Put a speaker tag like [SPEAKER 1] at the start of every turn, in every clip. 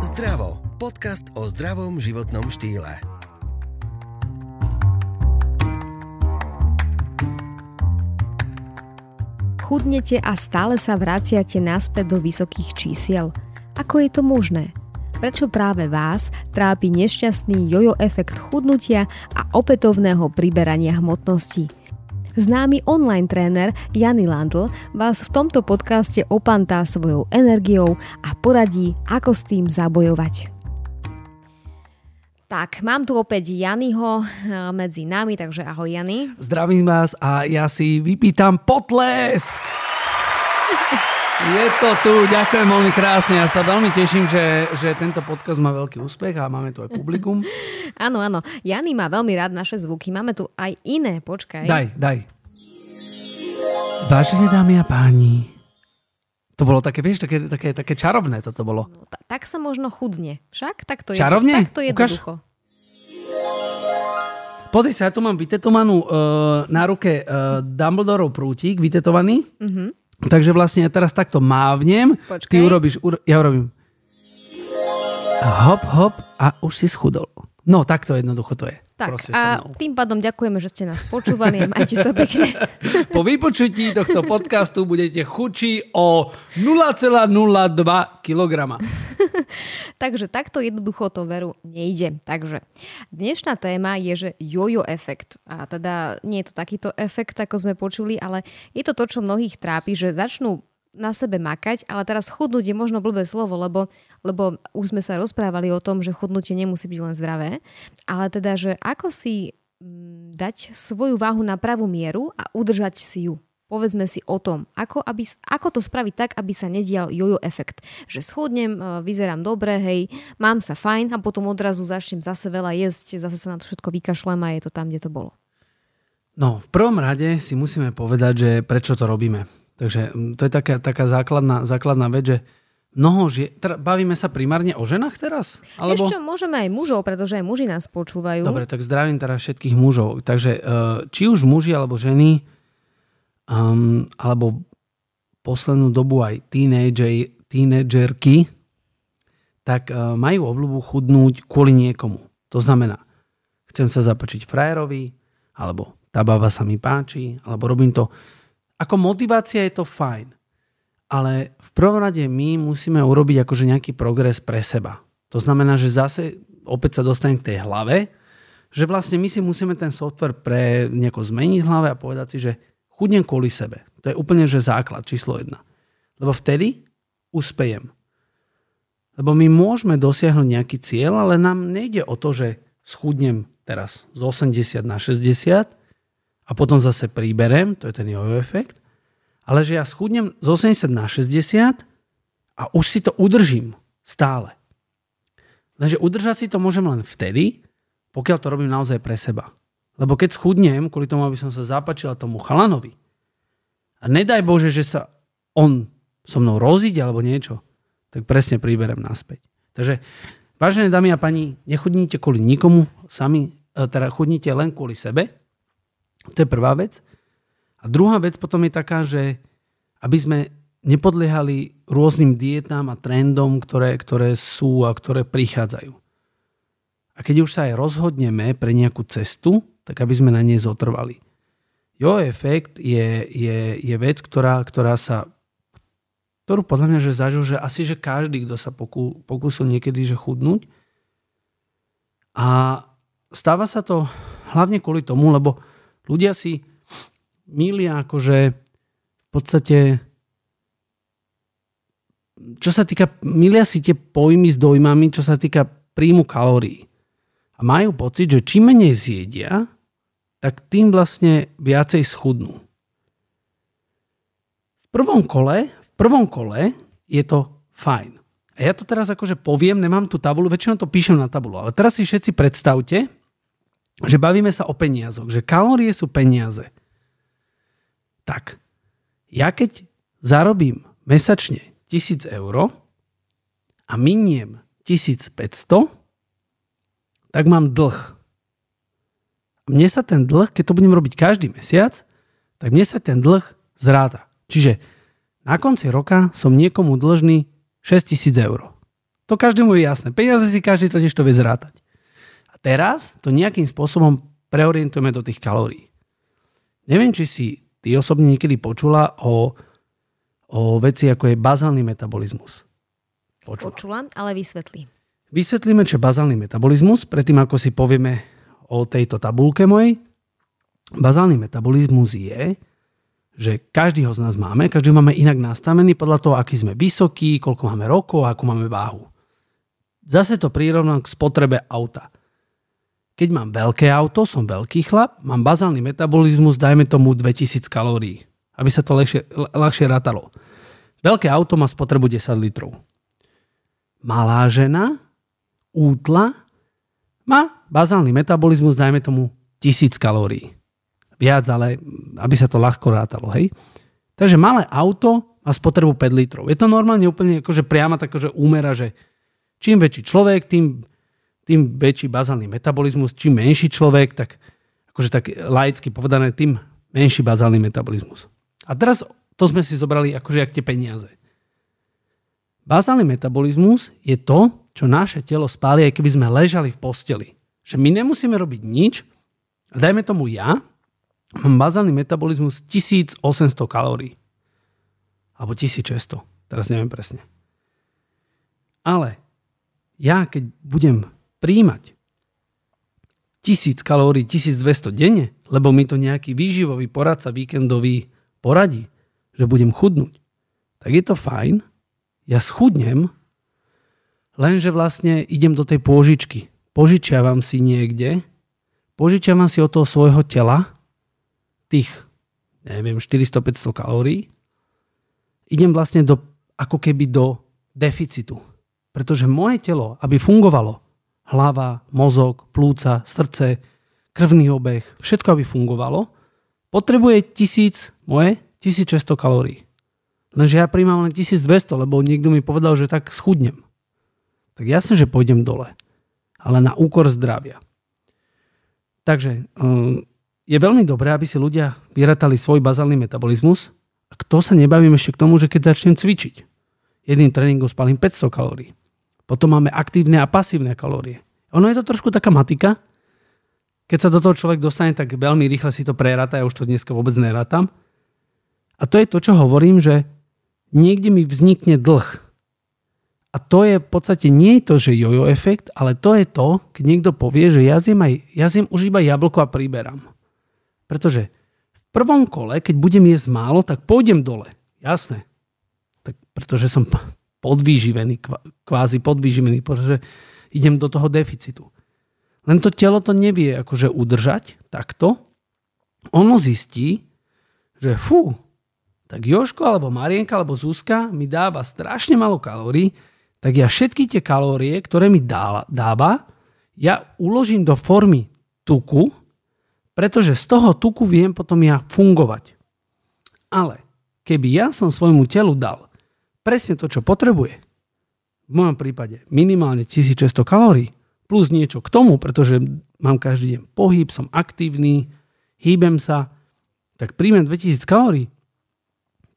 [SPEAKER 1] Zdravo. Podcast o zdravom životnom štýle.
[SPEAKER 2] Chudnete a stále sa vraciate naspäť do vysokých čísiel. Ako je to možné? Prečo práve vás trápi nešťastný jojo efekt chudnutia a opätovného priberania hmotnosti? Známy online tréner Jany Landl vás v tomto podcaste opantá svojou energiou a poradí, ako s tým zabojovať. Tak, mám tu opäť Janyho eh, medzi nami, takže ahoj Jany.
[SPEAKER 3] Zdravím vás a ja si vypýtam potlesk. Je to tu, ďakujem veľmi krásne. Ja sa veľmi teším, že, že tento podcast má veľký úspech a máme tu aj publikum.
[SPEAKER 2] áno, áno. Jany má veľmi rád naše zvuky. Máme tu aj iné, počkaj.
[SPEAKER 3] Daj, daj. Vážené dámy a páni, to bolo také, vieš, také, také, také čarovné toto bolo.
[SPEAKER 2] No, t- tak sa možno chudne. Však? Tak to je,
[SPEAKER 3] Čarovne?
[SPEAKER 2] Tak to je jednoducho.
[SPEAKER 3] Pozri sa, ja tu mám vytetovanú uh, na ruke uh, Dumbledorov prútik, vytetovaný.
[SPEAKER 2] Mhm.
[SPEAKER 3] Takže vlastne ja teraz takto mávnem,
[SPEAKER 2] Počkaj.
[SPEAKER 3] ty urobíš, uro, ja urobím hop, hop a už si schudol. No, takto jednoducho to je.
[SPEAKER 2] Tak
[SPEAKER 3] Proste
[SPEAKER 2] a tým pádom ďakujeme, že ste nás počúvali a majte sa pekne.
[SPEAKER 3] Po vypočutí tohto podcastu budete chučí o 0,02 kg.
[SPEAKER 2] Takže takto jednoducho to veru nejde. Takže dnešná téma je, že jojo efekt. A teda nie je to takýto efekt, ako sme počuli, ale je to to, čo mnohých trápi, že začnú na sebe makať, ale teraz chudnúť je možno blbé slovo, lebo, lebo už sme sa rozprávali o tom, že chudnutie nemusí byť len zdravé, ale teda, že ako si mm, dať svoju váhu na pravú mieru a udržať si ju. Povedzme si o tom, ako, aby, ako to spraviť tak, aby sa nedial jojo efekt. Že schudnem, e, vyzerám dobre, hej, mám sa fajn a potom odrazu začnem zase veľa jesť, zase sa na to všetko vykašlem a je to tam, kde to bolo.
[SPEAKER 3] No, v prvom rade si musíme povedať, že prečo to robíme. Takže mm, to je taká, taká základná, základná vec, že mnoho žie... Teda bavíme sa primárne o ženách teraz?
[SPEAKER 2] Alebo... Ešte môžeme aj mužov, pretože aj muži nás počúvajú.
[SPEAKER 3] Dobre, tak zdravím teraz všetkých mužov. Takže eh, či už muži alebo ženy, um, alebo poslednú dobu aj teenager, teenagerky, tak uh, majú obľúbu chudnúť kvôli niekomu. To znamená, chcem sa zapačiť frajerovi, alebo tá baba sa mi páči, alebo robím to. Ako motivácia je to fajn, ale v prvom rade my musíme urobiť akože nejaký progres pre seba. To znamená, že zase opäť sa dostanem k tej hlave, že vlastne my si musíme ten software pre nejako zmeniť z hlave a povedať si, že chudnem kvôli sebe. To je úplne že základ číslo jedna. Lebo vtedy uspejem. Lebo my môžeme dosiahnuť nejaký cieľ, ale nám nejde o to, že schudnem teraz z 80 na 60 a potom zase príberem, to je ten jojo efekt, ale že ja schudnem z 80 na 60 a už si to udržím stále. Lenže udržať si to môžem len vtedy, pokiaľ to robím naozaj pre seba. Lebo keď schudnem, kvôli tomu, aby som sa zapáčila tomu chalanovi, a nedaj Bože, že sa on so mnou rozíde alebo niečo, tak presne príberem naspäť. Takže, vážené dámy a pani, nechudnite kvôli nikomu, sami, e, teda chudnite len kvôli sebe. To je prvá vec. A druhá vec potom je taká, že aby sme nepodliehali rôznym dietám a trendom, ktoré, ktoré sú a ktoré prichádzajú. A keď už sa aj rozhodneme pre nejakú cestu, tak aby sme na nej zotrvali. Jo efekt je, je, je vec, ktorá, ktorá sa ktorú podľa mňa že zažil, že asi že každý, kto sa pokú, pokúsil niekedy že chudnúť. A stáva sa to hlavne kvôli tomu, lebo ľudia si milia akože v podstate čo sa týka, milia si tie pojmy s dojmami, čo sa týka príjmu kalórií. A majú pocit, že čím menej zjedia, tak tým vlastne viacej schudnú. V prvom kole, v prvom kole je to fajn. A ja to teraz akože poviem, nemám tú tabulu, väčšinou to píšem na tabulu, ale teraz si všetci predstavte, že bavíme sa o peniazoch, že kalórie sú peniaze. Tak, ja keď zarobím mesačne 1000 eur a miniem 1500, tak mám dlh. Mne sa ten dlh, keď to budem robiť každý mesiac, tak mne sa ten dlh zráta. Čiže na konci roka som niekomu dlžný 6000 eur. To každému je jasné. Peniaze si každý totiž to vie zrátať. Teraz to nejakým spôsobom preorientujeme do tých kalórií. Neviem, či si ty osobne niekedy počula o, o veci, ako je bazálny metabolizmus.
[SPEAKER 2] Počula. Počula, ale vysvetlí.
[SPEAKER 3] Vysvetlíme, čo je bazálny metabolizmus, predtým ako si povieme o tejto tabulke mojej. Bazálny metabolizmus je, že každý ho z nás máme, každý máme inak nastavený podľa toho, aký sme vysokí, koľko máme rokov akú máme váhu. Zase to prirovnám k spotrebe auta. Keď mám veľké auto, som veľký chlap, mám bazálny metabolizmus, dajme tomu 2000 kalórií, aby sa to ľahšie, ľahšie rátalo. Veľké auto má spotrebu 10 litrov. Malá žena, útla, má bazálny metabolizmus, dajme tomu 1000 kalórií viac, ale aby sa to ľahko rátalo. Hej? Takže malé auto má spotrebu 5 litrov. Je to normálne úplne akože priama tak, že úmera, že čím väčší človek, tým, tým väčší bazálny metabolizmus, čím menší človek, tak akože tak laicky povedané, tým menší bazálny metabolizmus. A teraz to sme si zobrali akože jak tie peniaze. Bazálny metabolizmus je to, čo naše telo spáli, aj keby sme ležali v posteli. Že my nemusíme robiť nič, dajme tomu ja, mám bazálny metabolizmus 1800 kalórií. Alebo 1600, teraz neviem presne. Ale ja keď budem príjmať 1000 kalórií, 1200 denne, lebo mi to nejaký výživový poradca víkendový poradí, že budem chudnúť, tak je to fajn. Ja schudnem, lenže vlastne idem do tej pôžičky. Požičiavam si niekde, požičiavam si od toho svojho tela tých, neviem, 400-500 kalórií, idem vlastne do, ako keby do deficitu. Pretože moje telo, aby fungovalo, hlava, mozog, plúca, srdce, krvný obeh, všetko aby fungovalo, potrebuje tisíc, moje 1600 kalórií. Lenže ja príjmam len 1200, lebo niekto mi povedal, že tak schudnem. Tak jasne, že pôjdem dole. Ale na úkor zdravia. Takže um, je veľmi dobré, aby si ľudia vyratali svoj bazálny metabolizmus. A kto sa nebavím ešte k tomu, že keď začnem cvičiť, jedným tréningom spalím 500 kalórií. Potom máme aktívne a pasívne kalórie. Ono je to trošku taká matika. Keď sa do toho človek dostane, tak veľmi rýchle si to preráta, ja už to dneska vôbec nerátam. A to je to, čo hovorím, že niekde mi vznikne dlh. A to je v podstate nie je to, že jojo efekt, ale to je to, keď niekto povie, že ja zjem, aj, ja zjem už iba jablko a príberám. Pretože v prvom kole, keď budem jesť málo, tak pôjdem dole. Jasné. Tak, pretože som podvýživený, kvázi podvýživený, pretože idem do toho deficitu. Len to telo to nevie akože udržať takto. Ono zistí, že fú, tak Joško alebo Marienka alebo Zuzka mi dáva strašne malo kalórií, tak ja všetky tie kalórie, ktoré mi dáva, ja uložím do formy tuku, pretože z toho tuku viem potom ja fungovať. Ale keby ja som svojmu telu dal presne to, čo potrebuje, v mojom prípade minimálne 1600 kalórií, plus niečo k tomu, pretože mám každý deň pohyb, som aktívny, hýbem sa, tak príjmem 2000 kalórií,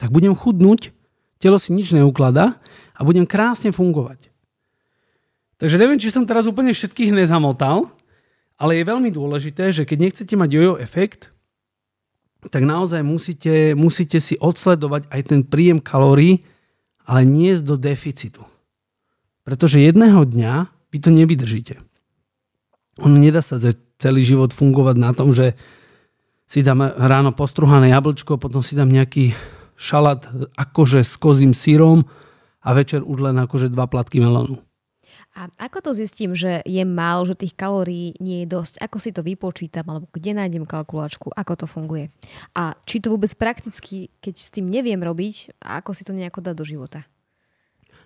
[SPEAKER 3] tak budem chudnúť, telo si nič neukladá a budem krásne fungovať. Takže neviem, či som teraz úplne všetkých nezamotal, ale je veľmi dôležité, že keď nechcete mať jojo efekt, tak naozaj musíte, musíte si odsledovať aj ten príjem kalórií, ale nie do deficitu. Pretože jedného dňa vy to nevydržíte. Ono nedá sa celý život fungovať na tom, že si dám ráno postruhané jablčko, potom si dám nejaký šalát akože s kozím sírom a večer už len akože dva platky melónu.
[SPEAKER 2] A ako to zistím, že je málo, že tých kalórií nie je dosť? Ako si to vypočítam, alebo kde nájdem kalkulačku? Ako to funguje? A či to vôbec prakticky, keď s tým neviem robiť, ako si to nejako dá do života?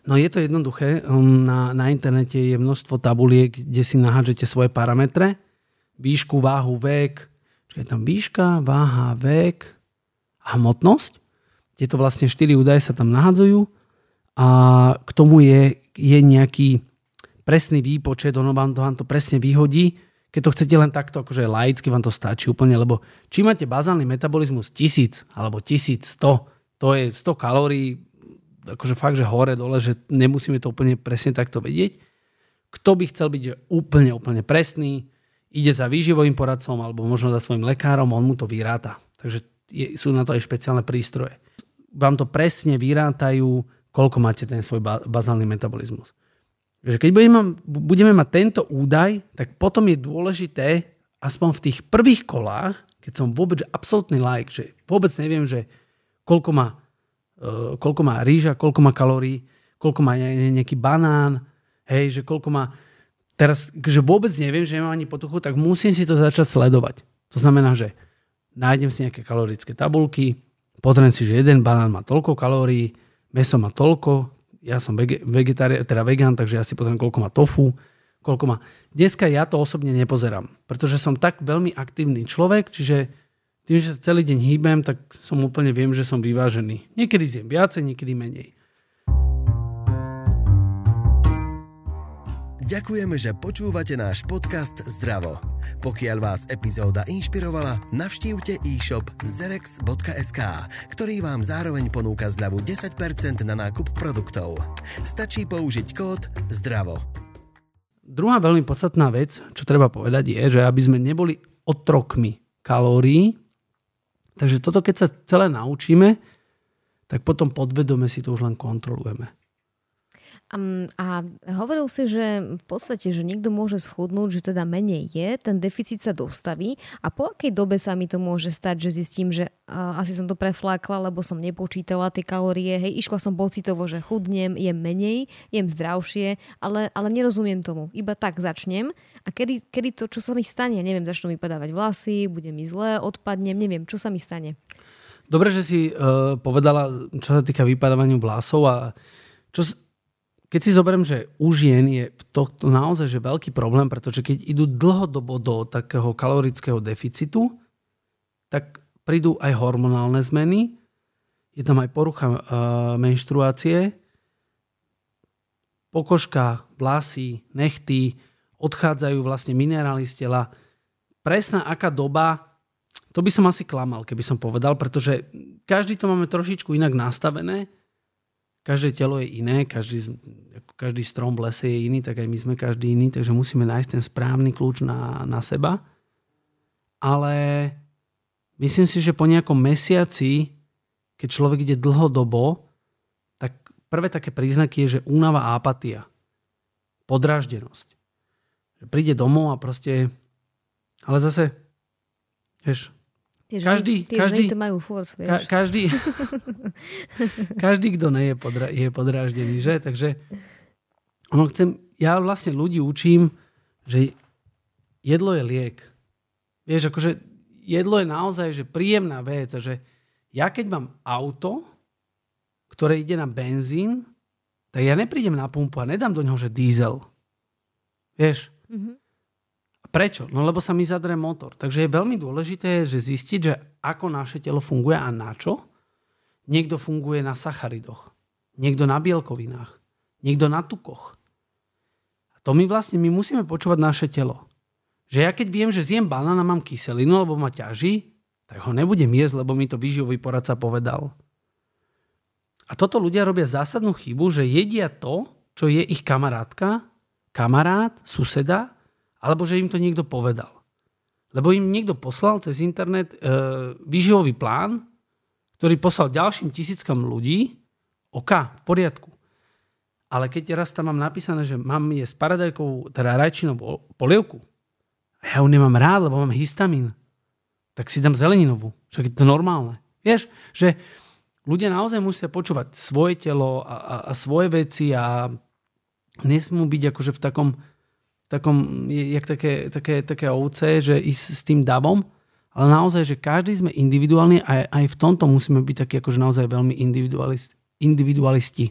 [SPEAKER 3] No je to jednoduché. Um, na, na internete je množstvo tabuliek, kde si nahádžete svoje parametre. Výšku, váhu, vek. Čiže je tam výška, váha, vek a hmotnosť. Tieto vlastne štyri údaje sa tam nahádzajú a k tomu je, je nejaký presný výpočet, ono vám to, vám to presne vyhodí. Keď to chcete len takto, akože laicky vám to stačí úplne, lebo či máte bazálny metabolizmus 1000 alebo 1100, to je 100 kalórií, akože fakt, že hore, dole, že nemusíme to úplne presne takto vedieť. Kto by chcel byť úplne, úplne presný, ide za výživovým poradcom alebo možno za svojim lekárom, on mu to vyráta. Takže je, sú na to aj špeciálne prístroje. Vám to presne vyrátajú, koľko máte ten svoj bazálny metabolizmus. Takže keď budeme, budeme mať tento údaj, tak potom je dôležité, aspoň v tých prvých kolách, keď som vôbec absolútny like, že vôbec neviem, že koľko má, uh, koľko má rýža, koľko má kalórií, koľko má nejaký banán, hej, že koľko má... Teraz, že vôbec neviem, že nemám ani potuchu, tak musím si to začať sledovať. To znamená, že nájdem si nejaké kalorické tabulky, pozriem si, že jeden banán má toľko kalórií, meso má toľko, ja som vegetari- teda vegán, takže ja si pozriem, koľko má tofu, koľko má... Dneska ja to osobne nepozerám, pretože som tak veľmi aktívny človek, čiže tým, že celý deň hýbem, tak som úplne viem, že som vyvážený. Niekedy zjem viacej, niekedy menej.
[SPEAKER 1] Ďakujeme, že počúvate náš podcast Zdravo. Pokiaľ vás epizóda inšpirovala, navštívte e-shop zerex.sk, ktorý vám zároveň ponúka zľavu 10% na nákup produktov. Stačí použiť kód ZDRAVO.
[SPEAKER 3] Druhá veľmi podstatná vec, čo treba povedať, je, že aby sme neboli otrokmi kalórií, takže toto keď sa celé naučíme, tak potom podvedome si to už len kontrolujeme.
[SPEAKER 2] A hovoril si, že v podstate, že niekto môže schudnúť, že teda menej je, ten deficit sa dostaví a po akej dobe sa mi to môže stať, že zistím, že asi som to preflákla, lebo som nepočítala tie kalórie, hej, išla som pocitovo, že chudnem, jem menej, jem zdravšie, ale, ale nerozumiem tomu. Iba tak začnem a kedy, kedy to, čo sa mi stane, neviem, začnú mi padávať vlasy, bude mi zle, odpadnem, neviem, čo sa mi stane.
[SPEAKER 3] Dobre, že si uh, povedala, čo sa týka vypadávania vlasov a čo, keď si zoberiem, že u žien je to, naozaj že veľký problém, pretože keď idú dlhodobo do takého kalorického deficitu, tak prídu aj hormonálne zmeny, je tam aj porucha uh, menštruácie, pokožka, vlasy, nechty, odchádzajú vlastne minerály z tela. Presná aká doba, to by som asi klamal, keby som povedal, pretože každý to máme trošičku inak nastavené každé telo je iné, každý, každý strom v lese je iný, tak aj my sme každý iný, takže musíme nájsť ten správny kľúč na, na seba. Ale myslím si, že po nejakom mesiaci, keď človek ide dlhodobo, tak prvé také príznaky je, že únava a apatia. Podráždenosť. Príde domov a proste... Ale zase, vieš,
[SPEAKER 2] Tie každý, tie každý, ženy to majú force, vieš. Ka,
[SPEAKER 3] každý, každý, kto nie je, podra, je podráždený, že? Takže ono chcem, ja vlastne ľudí učím, že jedlo je liek. Vieš, akože jedlo je naozaj že príjemná vec. A že ja keď mám auto, ktoré ide na benzín, tak ja neprídem na pumpu a nedám do neho, že diesel. Vieš? Mm-hmm. Prečo? No lebo sa mi zadre motor. Takže je veľmi dôležité, že zistiť, že ako naše telo funguje a na čo. Niekto funguje na sacharidoch, niekto na bielkovinách, niekto na tukoch. A to my vlastne my musíme počúvať naše telo. Že ja keď viem, že zjem banán a mám kyselinu, lebo ma ťaží, tak ho nebudem jesť, lebo mi to výživový poradca povedal. A toto ľudia robia zásadnú chybu, že jedia to, čo je ich kamarátka, kamarát, suseda alebo že im to niekto povedal. Lebo im niekto poslal cez internet e, výživový plán, ktorý poslal ďalším tisíckam ľudí, OK, v poriadku. Ale keď raz tam mám napísané, že mám jesť paradajkovú, teda rajčinovú polievku, a ja ju nemám rád, lebo mám histamín, tak si dám zeleninovú. Však je to normálne. Vieš, že ľudia naozaj musia počúvať svoje telo a, a, a svoje veci a nesmú byť akože v takom takom, jak také, také, také ovce, že ísť s tým davom, ale naozaj, že každý sme individuálni a aj v tomto musíme byť takí akože naozaj veľmi individualisti.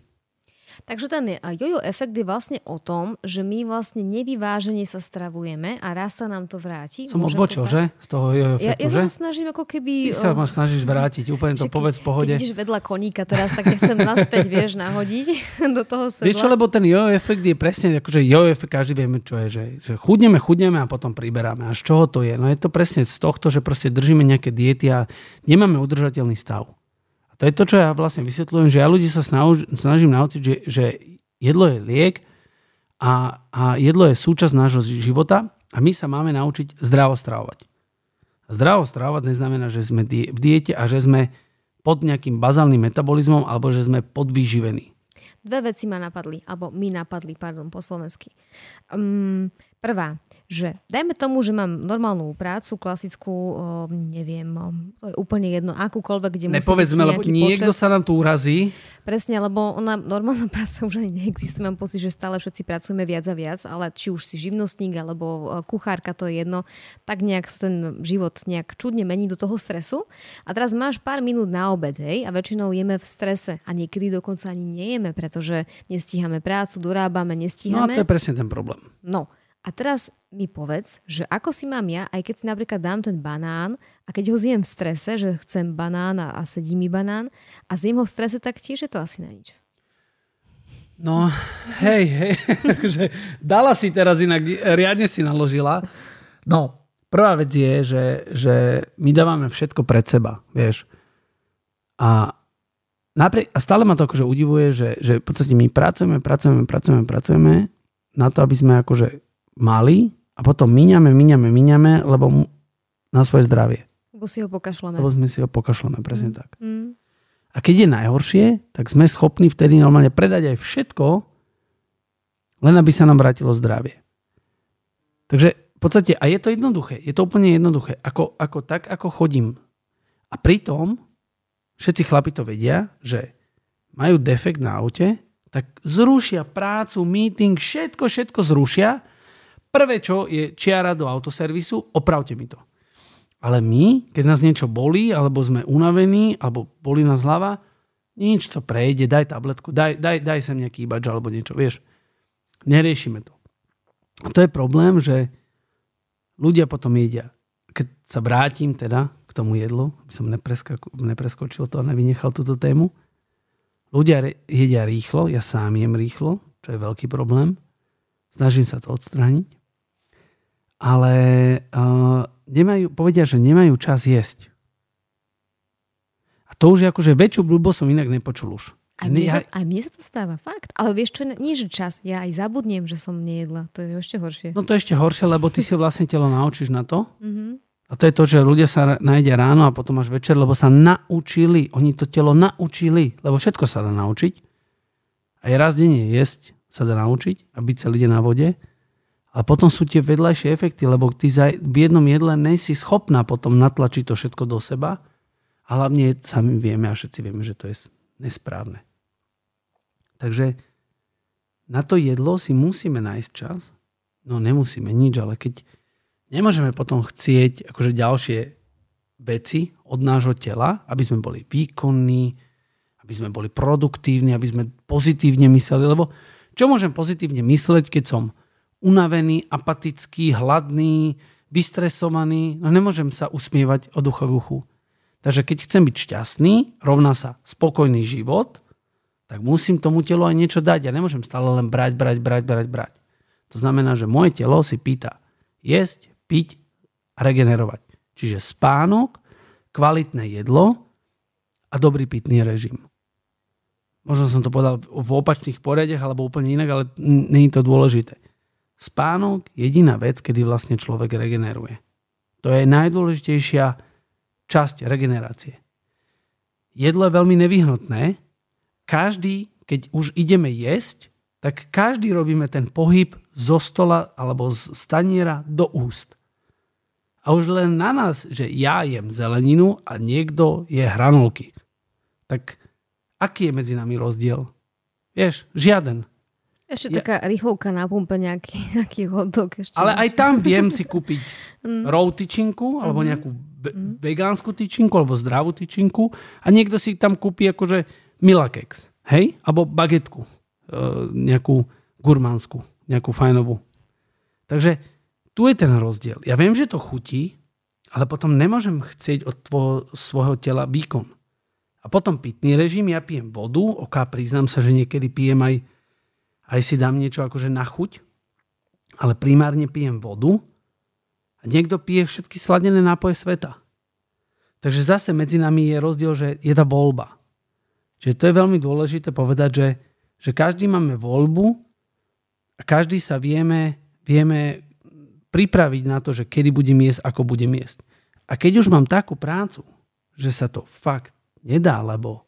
[SPEAKER 2] Takže ten jojo efekt je vlastne o tom, že my vlastne nevyvážene sa stravujeme a raz sa nám to vráti.
[SPEAKER 3] Som odbočil, to že? Z toho jojo efektu,
[SPEAKER 2] ja,
[SPEAKER 3] ja
[SPEAKER 2] sa snažím ako keby...
[SPEAKER 3] Ty sa ma snažíš vrátiť, úplne to povedz v pohode.
[SPEAKER 2] Keď ideš vedľa koníka teraz, tak ťa chcem naspäť, vieš, nahodiť do toho sedla.
[SPEAKER 3] Vieš čo, lebo ten jojo efekt je presne, akože jojo efekt, každý vieme, čo je, že, že chudneme, chudneme a potom priberáme. A z čoho to je? No je to presne z tohto, že proste držíme nejaké diety a nemáme udržateľný stav to je to, čo ja vlastne vysvetľujem, že ja ľudí sa snaž, snažím naučiť, že, že jedlo je liek a, a jedlo je súčasť nášho života a my sa máme naučiť zdravo stravovať. Zdravo stravovať neznamená, že sme v diete a že sme pod nejakým bazálnym metabolizmom alebo že sme podvýživení.
[SPEAKER 2] Dve veci ma napadli, alebo mi napadli, pardon, po slovensky. Um, prvá, že dajme tomu, že mám normálnu prácu, klasickú, neviem, to je úplne jedno, akúkoľvek, kde
[SPEAKER 3] Nepovedzme, lebo niekto počet. sa nám tu urazí.
[SPEAKER 2] Presne, lebo ona, normálna práca už ani neexistuje. Mám pocit, že stále všetci pracujeme viac a viac, ale či už si živnostník alebo kuchárka, to je jedno, tak nejak sa ten život nejak čudne mení do toho stresu. A teraz máš pár minút na obed, hej, a väčšinou jeme v strese a niekedy dokonca ani nejeme, pretože nestíhame prácu, dorábame, nestíhame.
[SPEAKER 3] No a to je presne ten problém.
[SPEAKER 2] No, a teraz mi povedz, že ako si mám ja, aj keď si napríklad dám ten banán a keď ho zjem v strese, že chcem banán a, sedí mi banán a zjem ho v strese, tak tiež je to asi na nič.
[SPEAKER 3] No, hej, hej, že dala si teraz inak, riadne si naložila. No, prvá vec je, že, že my dávame všetko pred seba, vieš. A, napriek, a stále ma to akože udivuje, že, že v podstate my pracujeme, pracujeme, pracujeme, pracujeme na to, aby sme akože mali a potom míňame, míňame, míňame, lebo na svoje zdravie.
[SPEAKER 2] Lebo si ho pokašľame.
[SPEAKER 3] Lebo sme si ho pokašľame, presne mm. tak. Mm. A keď je najhoršie, tak sme schopní vtedy normálne predať aj všetko, len aby sa nám vrátilo zdravie. Takže v podstate, a je to jednoduché, je to úplne jednoduché, ako, ako tak, ako chodím. A pritom všetci chlapi to vedia, že majú defekt na aute, tak zrušia prácu, meeting, všetko, všetko zrušia, Prvé, čo je čiara do autoservisu, opravte mi to. Ale my, keď nás niečo bolí, alebo sme unavení, alebo bolí nás hlava, nič to prejde, daj tabletku, daj, daj, daj sem nejaký ibač alebo niečo, vieš. Neriešime to. A to je problém, že ľudia potom jedia. Keď sa vrátim teda k tomu jedlu, aby som nepreskočil to a nevynechal túto tému, ľudia jedia rýchlo, ja sám jem rýchlo, čo je veľký problém. Snažím sa to odstrániť ale uh, nemajú, povedia, že nemajú čas jesť. A to už je akože väčšiu blbosť som inak nepočul už.
[SPEAKER 2] Aj mne, ja... sa, aj mne sa to stáva, fakt. Ale vieš čo, nie že čas, ja aj zabudnem, že som nejedla. To je ešte horšie.
[SPEAKER 3] No to je ešte horšie, lebo ty si vlastne telo naučíš na to. Mm-hmm. A to je to, že ľudia sa nájde ráno a potom až večer, lebo sa naučili. Oni to telo naučili, lebo všetko sa dá naučiť. Aj raz denne jesť sa dá naučiť a byť celý deň na vode. A potom sú tie vedľajšie efekty, lebo ty za, v jednom jedle nejsi schopná potom natlačiť to všetko do seba. A hlavne sami vieme a všetci vieme, že to je nesprávne. Takže na to jedlo si musíme nájsť čas. No nemusíme nič, ale keď nemôžeme potom chcieť akože ďalšie veci od nášho tela, aby sme boli výkonní, aby sme boli produktívni, aby sme pozitívne mysleli, lebo čo môžem pozitívne mysleť, keď som unavený, apatický, hladný, vystresovaný. No nemôžem sa usmievať od ducha k uchu. Takže keď chcem byť šťastný, rovná sa spokojný život, tak musím tomu telu aj niečo dať. Ja nemôžem stále len brať, brať, brať, brať, brať. To znamená, že moje telo si pýta jesť, piť a regenerovať. Čiže spánok, kvalitné jedlo a dobrý pitný režim. Možno som to povedal v opačných poriadech alebo úplne inak, ale je to dôležité. Spánok je jediná vec, kedy vlastne človek regeneruje. To je najdôležitejšia časť regenerácie. Jedlo je veľmi nevyhnutné. Každý, keď už ideme jesť, tak každý robíme ten pohyb zo stola alebo z staniera do úst. A už len na nás, že ja jem zeleninu a niekto je hranolky. Tak aký je medzi nami rozdiel? Vieš, žiaden.
[SPEAKER 2] Ešte ja... taká rýchlovka na pumpe, nejaký, nejaký hotdog. Ešte
[SPEAKER 3] Ale aj tam viem si kúpiť mm. raw tyčinku, alebo mm-hmm. nejakú ve- mm. vegánsku tyčinku, alebo zdravú tyčinku a niekto si tam kúpi akože milakex, hej? Alebo bagetku, e, nejakú gurmánsku, nejakú fajnovú. Takže tu je ten rozdiel. Ja viem, že to chutí, ale potom nemôžem chcieť od tvojho, svojho tela výkon. A potom pitný režim, ja pijem vodu, oká priznám sa, že niekedy pijem aj aj si dám niečo akože na chuť, ale primárne pijem vodu a niekto pije všetky sladené nápoje sveta. Takže zase medzi nami je rozdiel, že je tá voľba. Čiže to je veľmi dôležité povedať, že, že každý máme voľbu a každý sa vieme, vieme pripraviť na to, že kedy budem jesť, ako budem jesť. A keď už mám takú prácu, že sa to fakt nedá, lebo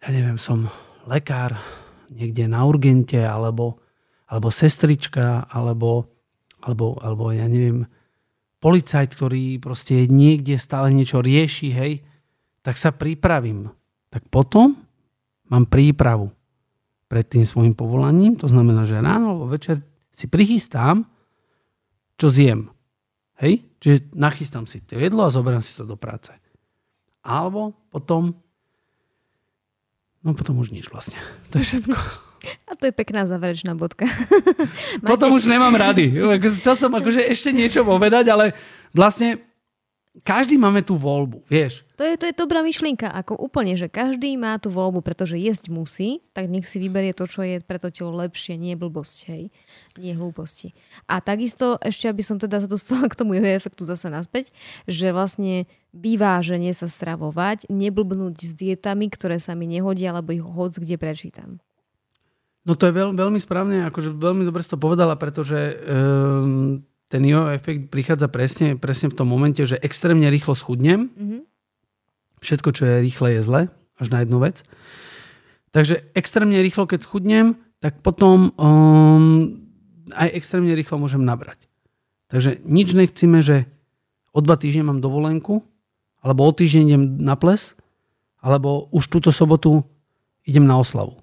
[SPEAKER 3] ja neviem, som lekár niekde na urgente, alebo, alebo sestrička, alebo, alebo, alebo ja neviem, policajt, ktorý proste niekde stále niečo rieši, hej, tak sa pripravím. Tak potom mám prípravu pred tým svojim povolaním, to znamená, že ráno alebo večer si prichystám, čo zjem. Hej? Čiže nachystám si to jedlo a zoberiem si to do práce. Alebo potom no potom už nič vlastne. To je všetko.
[SPEAKER 2] A to je pekná záverečná bodka.
[SPEAKER 3] Máte... Potom už nemám rady. Chcel som akože ešte niečo povedať, ale vlastne každý máme tú voľbu, vieš.
[SPEAKER 2] To je, to je dobrá myšlienka, ako úplne, že každý má tú voľbu, pretože jesť musí, tak nech si vyberie to, čo je pre to telo lepšie, nie blbosť, hej, nie hlúposti. A takisto, ešte aby som teda sa dostala k tomu jeho efektu zase naspäť, že vlastne vyváženie sa stravovať, neblbnúť s dietami, ktoré sa mi nehodia, alebo ich hoc kde prečítam.
[SPEAKER 3] No to je veľ, veľmi správne, akože veľmi dobre si to povedala, pretože um, ten jo efekt prichádza presne, presne v tom momente, že extrémne rýchlo schudnem. Mm-hmm. Všetko, čo je rýchle, je zle, až na jednu vec. Takže extrémne rýchlo, keď schudnem, tak potom um, aj extrémne rýchlo môžem nabrať. Takže nič nechcíme, že o dva týždne mám dovolenku, alebo o týždeň idem na ples, alebo už túto sobotu idem na oslavu.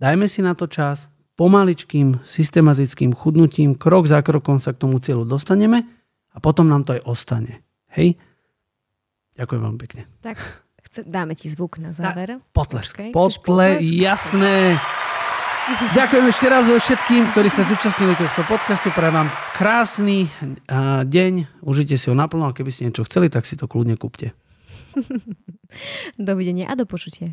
[SPEAKER 3] Dajme si na to čas, pomaličkým, systematickým chudnutím, krok za krokom sa k tomu cieľu dostaneme a potom nám to aj ostane. Hej? Ďakujem veľmi pekne.
[SPEAKER 2] Tak, dáme ti zvuk na záver.
[SPEAKER 3] Da, potlesk. Počkej, Potle, jasné. Ďakujem ešte raz všetkým, ktorí sa zúčastnili tohto podcastu. Prajem vám krásny deň. Užite si ho naplno a keby ste niečo chceli, tak si to kľudne kúpte.
[SPEAKER 2] Dovidenia a do počutia.